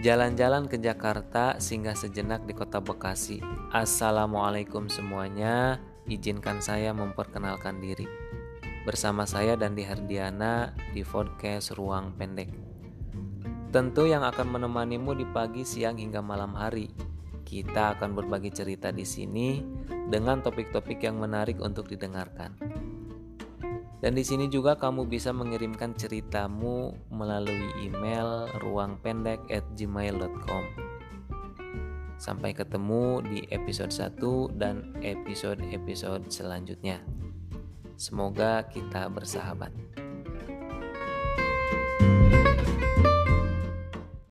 Jalan-jalan ke Jakarta singgah sejenak di kota Bekasi. Assalamualaikum semuanya. Izinkan saya memperkenalkan diri. Bersama saya dan di Hardiana di podcast Ruang Pendek. Tentu yang akan menemanimu di pagi, siang hingga malam hari. Kita akan berbagi cerita di sini dengan topik-topik yang menarik untuk didengarkan. Dan di sini juga kamu bisa mengirimkan ceritamu melalui email ruangpendek@gmail.com. Sampai ketemu di episode 1 dan episode-episode selanjutnya. Semoga kita bersahabat.